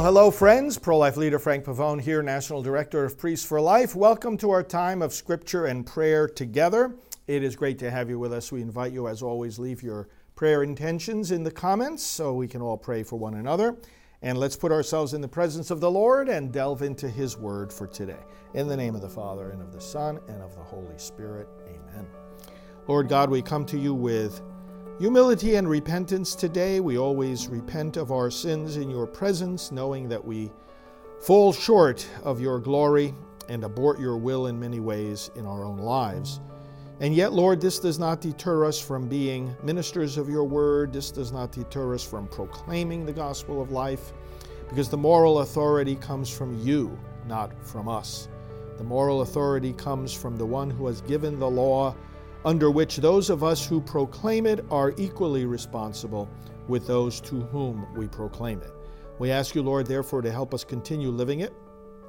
Well, hello, friends. Pro life leader Frank Pavone here, National Director of Priests for Life. Welcome to our time of scripture and prayer together. It is great to have you with us. We invite you, as always, leave your prayer intentions in the comments so we can all pray for one another. And let's put ourselves in the presence of the Lord and delve into His word for today. In the name of the Father, and of the Son, and of the Holy Spirit. Amen. Lord God, we come to you with Humility and repentance today. We always repent of our sins in your presence, knowing that we fall short of your glory and abort your will in many ways in our own lives. And yet, Lord, this does not deter us from being ministers of your word. This does not deter us from proclaiming the gospel of life, because the moral authority comes from you, not from us. The moral authority comes from the one who has given the law under which those of us who proclaim it are equally responsible with those to whom we proclaim it. We ask you, Lord, therefore, to help us continue living it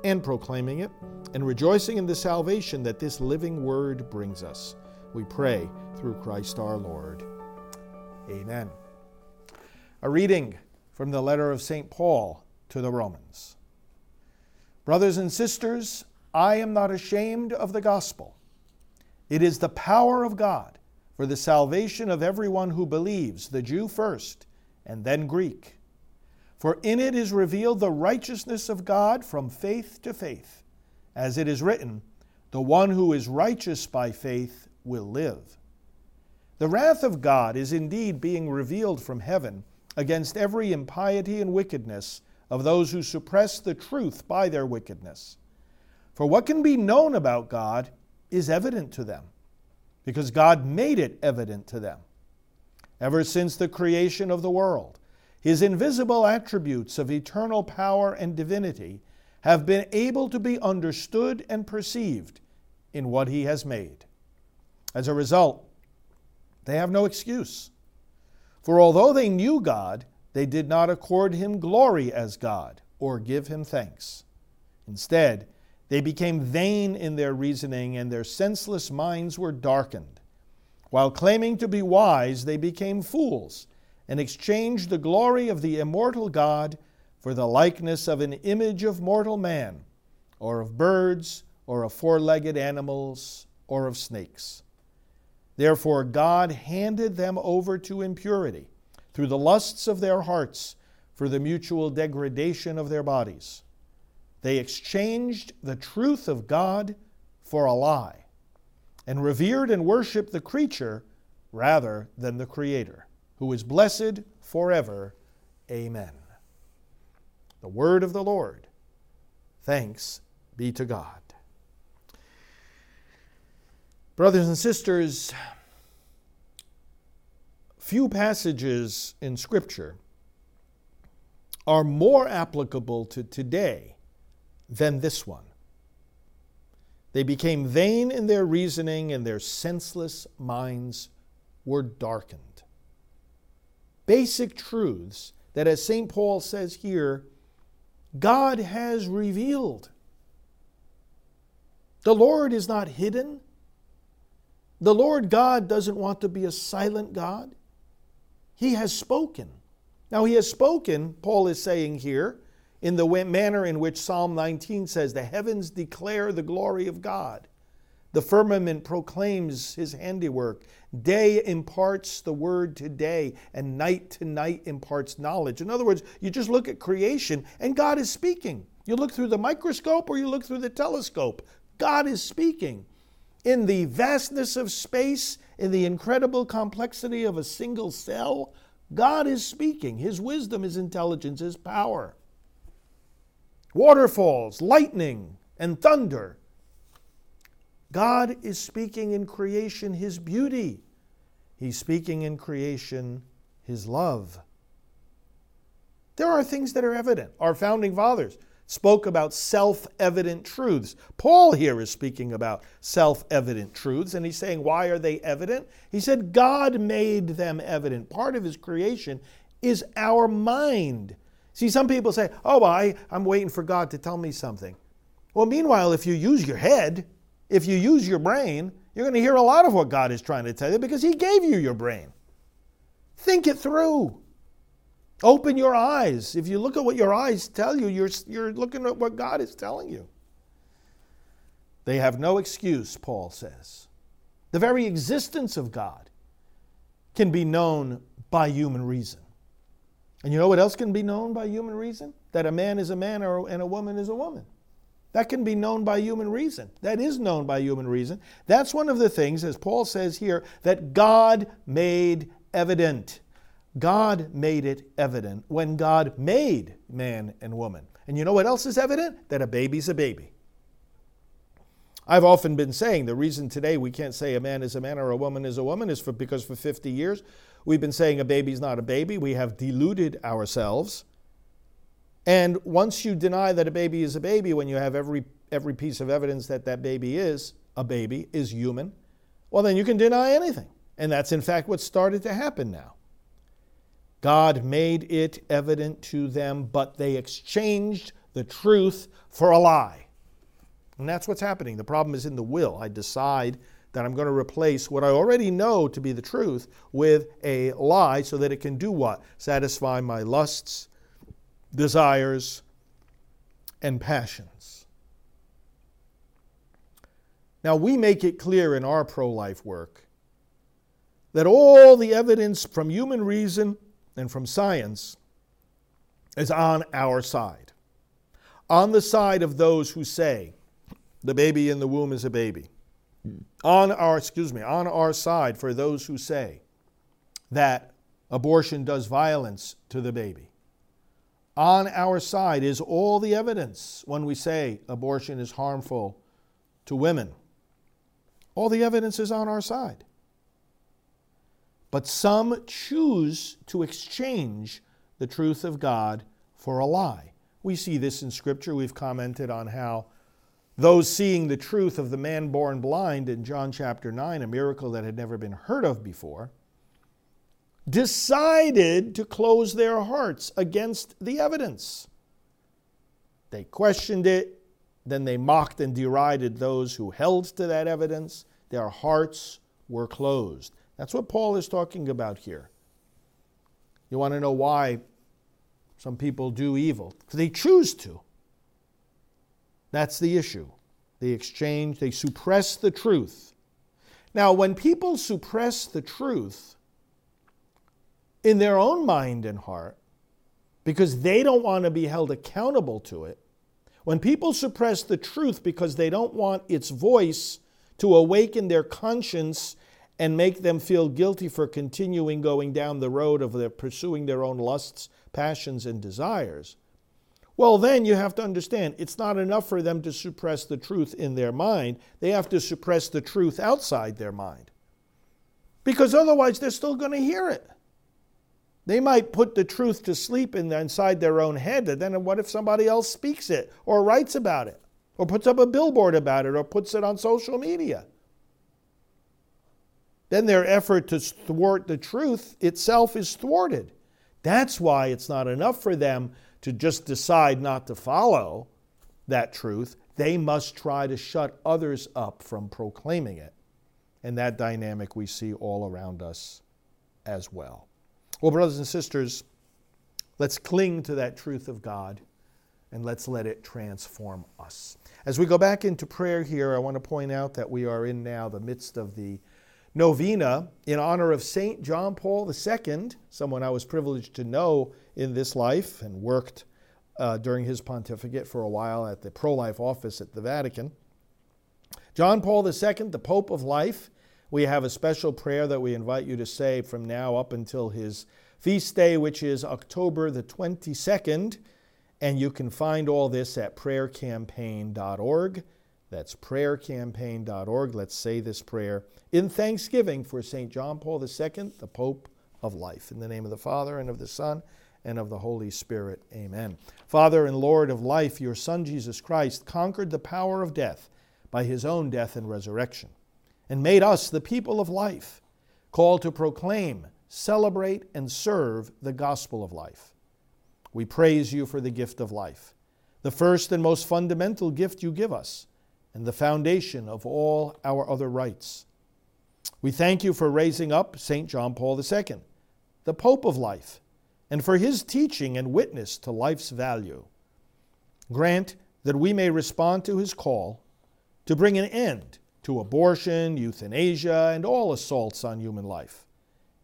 and proclaiming it and rejoicing in the salvation that this living word brings us. We pray through Christ our Lord. Amen. A reading from the letter of St. Paul to the Romans. Brothers and sisters, I am not ashamed of the gospel. It is the power of God for the salvation of everyone who believes, the Jew first, and then Greek. For in it is revealed the righteousness of God from faith to faith. As it is written, the one who is righteous by faith will live. The wrath of God is indeed being revealed from heaven against every impiety and wickedness of those who suppress the truth by their wickedness. For what can be known about God is evident to them, because God made it evident to them. Ever since the creation of the world, his invisible attributes of eternal power and divinity have been able to be understood and perceived in what he has made. As a result, they have no excuse. For although they knew God, they did not accord him glory as God or give him thanks. Instead, they became vain in their reasoning, and their senseless minds were darkened. While claiming to be wise, they became fools and exchanged the glory of the immortal God for the likeness of an image of mortal man, or of birds, or of four legged animals, or of snakes. Therefore, God handed them over to impurity through the lusts of their hearts for the mutual degradation of their bodies. They exchanged the truth of God for a lie and revered and worshiped the creature rather than the Creator, who is blessed forever. Amen. The word of the Lord. Thanks be to God. Brothers and sisters, few passages in Scripture are more applicable to today than this one. They became vain in their reasoning, and their senseless minds were darkened. Basic truths that, as St. Paul says here, God has revealed. The Lord is not hidden. The Lord God doesn't want to be a silent God. He has spoken. Now, He has spoken, Paul is saying here, in the manner in which Psalm 19 says, The heavens declare the glory of God. The firmament proclaims his handiwork. Day imparts the word to day, and night to night imparts knowledge. In other words, you just look at creation, and God is speaking. You look through the microscope or you look through the telescope. God is speaking. In the vastness of space, in the incredible complexity of a single cell, God is speaking. His wisdom, His intelligence, His power waterfalls, lightning, and thunder. God is speaking in creation His beauty. He's speaking in creation His love. There are things that are evident. Our founding fathers spoke about self evident truths. Paul here is speaking about self evident truths, and he's saying, Why are they evident? He said, God made them evident. Part of his creation is our mind. See, some people say, Oh, well, I, I'm waiting for God to tell me something. Well, meanwhile, if you use your head, if you use your brain, you're going to hear a lot of what God is trying to tell you because He gave you your brain. Think it through. Open your eyes. If you look at what your eyes tell you, you're, you're looking at what God is telling you. They have no excuse, Paul says. The very existence of God can be known by human reason. And you know what else can be known by human reason? That a man is a man or, and a woman is a woman. That can be known by human reason. That is known by human reason. That's one of the things, as Paul says here, that God made evident. God made it evident when God made man and woman. And you know what else is evident? That a baby's a baby. I've often been saying the reason today we can't say a man is a man or a woman is a woman is for, because for 50 years we've been saying a baby's not a baby. We have deluded ourselves. And once you deny that a baby is a baby, when you have every, every piece of evidence that that baby is a baby, is human, well, then you can deny anything. And that's in fact what started to happen now. God made it evident to them, but they exchanged the truth for a lie. And that's what's happening. The problem is in the will. I decide that I'm going to replace what I already know to be the truth with a lie so that it can do what? Satisfy my lusts desires, and passions. Now, we make it clear in our pro life work that all the evidence from human reason and from science is on our side, on the side of those who say the baby in the womb is a baby. On our, excuse me, on our side for those who say that abortion does violence to the baby on our side is all the evidence when we say abortion is harmful to women. All the evidence is on our side. But some choose to exchange the truth of God for a lie. We see this in Scripture. We've commented on how those seeing the truth of the man born blind in John chapter 9, a miracle that had never been heard of before, decided to close their hearts against the evidence. They questioned it, then they mocked and derided those who held to that evidence. Their hearts were closed. That's what Paul is talking about here. You want to know why some people do evil? They choose to. That's the issue. They exchange, they suppress the truth. Now, when people suppress the truth, in their own mind and heart because they don't want to be held accountable to it, when people suppress the truth because they don't want its voice to awaken their conscience and make them feel guilty for continuing going down the road of their pursuing their own lusts, passions, and desires, well, then you have to understand it's not enough for them to suppress the truth in their mind. They have to suppress the truth outside their mind. Because otherwise, they're still going to hear it. They might put the truth to sleep in, inside their own head, and then what if somebody else speaks it or writes about it or puts up a billboard about it or puts it on social media? Then their effort to thwart the truth itself is thwarted. That's why it's not enough for them to just decide not to follow that truth. They must try to shut others up from proclaiming it. And that dynamic we see all around us as well. Well, brothers and sisters, let's cling to that truth of God and let's let it transform us. As we go back into prayer here, I want to point out that we are in now the midst of the novena in honor of St. John Paul II, someone I was privileged to know in this life and worked uh, during his pontificate for a while at the pro life office at the Vatican. John Paul II, the Pope of Life, we have a special prayer that we invite you to say from now up until his feast day, which is October the 22nd. And you can find all this at prayercampaign.org. That's prayercampaign.org. Let's say this prayer in thanksgiving for St. John Paul II, the Pope of life. In the name of the Father, and of the Son, and of the Holy Spirit. Amen. Father and Lord of life, your Son Jesus Christ conquered the power of death by his own death and resurrection, and made us the people of life, called to proclaim, celebrate, and serve the gospel of life. We praise you for the gift of life, the first and most fundamental gift you give us, and the foundation of all our other rights. We thank you for raising up St. John Paul II, the Pope of life and for his teaching and witness to life's value. Grant that we may respond to his call to bring an end to abortion, euthanasia, and all assaults on human life,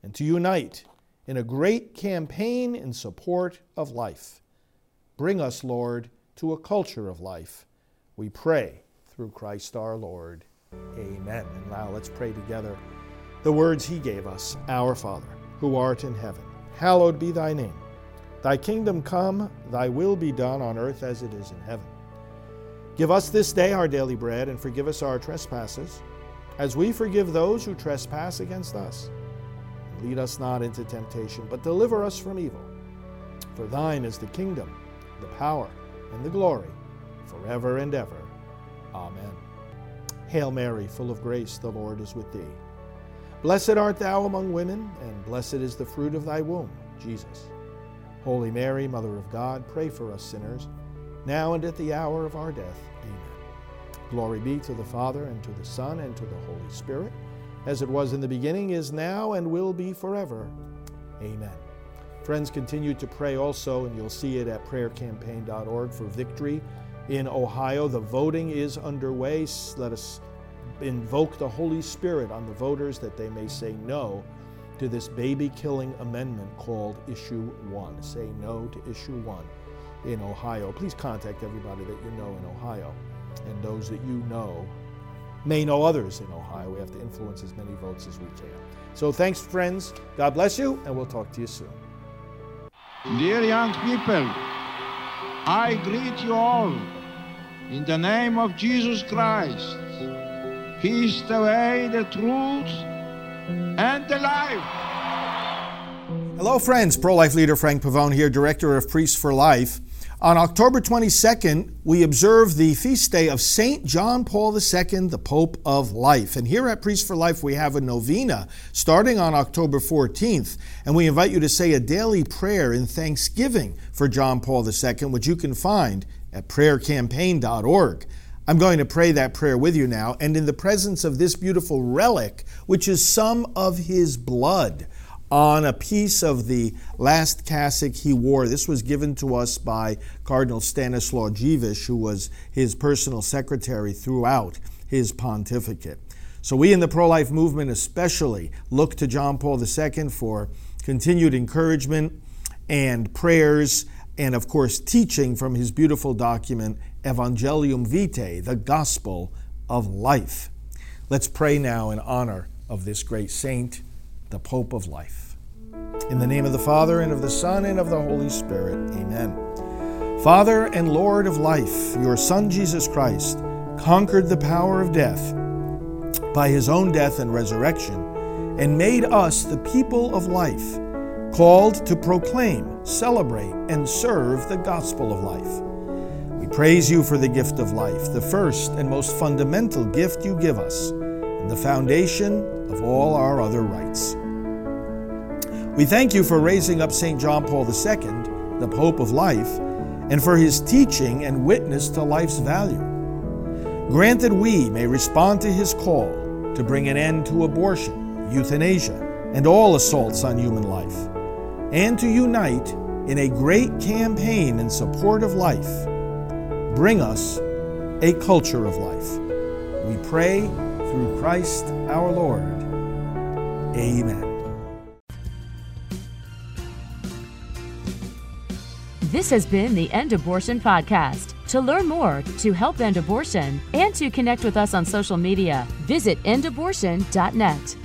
and to unite in a great campaign in support of life. Bring us, Lord, to a culture of life. We pray through Christ our Lord. Amen. And now let's pray together the words he gave us Our Father, who art in heaven hallowed be thy name. Thy kingdom come, thy will be done on earth as it is in heaven. Give us this day our daily bread, and forgive us our trespasses, as we forgive those who trespass against us. Lead us not into temptation, but deliver us from evil. For thine is the kingdom, the power, and the glory, forever and ever. Amen. Hail Mary, full of grace, the Lord is with thee. Blessed art thou among women, and blessed is the fruit of thy womb, Jesus. Holy Mary, Mother of God, pray for us sinners, now and at the hour of our death. Amen. Glory be to the Father, and to the Son, and to the Holy Spirit, as it was in the beginning, is now, and will be forever. Amen. Friends, continue to pray also, and you'll see it at prayercampaign.org for victory in Ohio. The voting is underway. Let us invoke the Holy Spirit on the voters that they may say no to this baby killing amendment called Issue 1. Say no to Issue 1 in Ohio. Please contact everybody that you know in Ohio and those that you know may know others in Ohio. We have to influence as many votes as we can. So thanks, friends. God bless you, and we'll talk to you soon. Dear young people, I greet you all in the name of Jesus Christ. He is the way, the truth, and the life. Hello, friends. Pro life leader Frank Pavone here, director of Priests for Life. On October 22nd, we observe the feast day of St. John Paul II, the Pope of Life. And here at Priests for Life, we have a novena starting on October 14th. And we invite you to say a daily prayer in thanksgiving for John Paul II, which you can find at prayercampaign.org. I'm going to pray that prayer with you now, and in the presence of this beautiful relic, which is some of his blood on a piece of the last cassock he wore. This was given to us by Cardinal Stanislaw Dziwisz, who was his personal secretary throughout his pontificate. So, we in the pro life movement especially look to John Paul II for continued encouragement and prayers, and of course, teaching from his beautiful document, Evangelium Vitae, the gospel of life. Let's pray now in honor of this great saint, the Pope of life. In the name of the Father, and of the Son, and of the Holy Spirit, amen. Father and Lord of life, your Son Jesus Christ conquered the power of death by his own death and resurrection, and made us the people of life, called to proclaim, celebrate, and serve the gospel of life. We praise you for the gift of life, the first and most fundamental gift you give us, and the foundation of all our other rights. We thank you for raising up St. John Paul II, the Pope of life, and for his teaching and witness to life's value. Grant that we may respond to his call to bring an end to abortion, euthanasia, and all assaults on human life, and to unite in a great campaign in support of life bring us a culture of life. We pray through Christ our Lord. Amen. This has been the End Abortion Podcast. To learn more, to help end abortion, and to connect with us on social media, visit endabortion.net.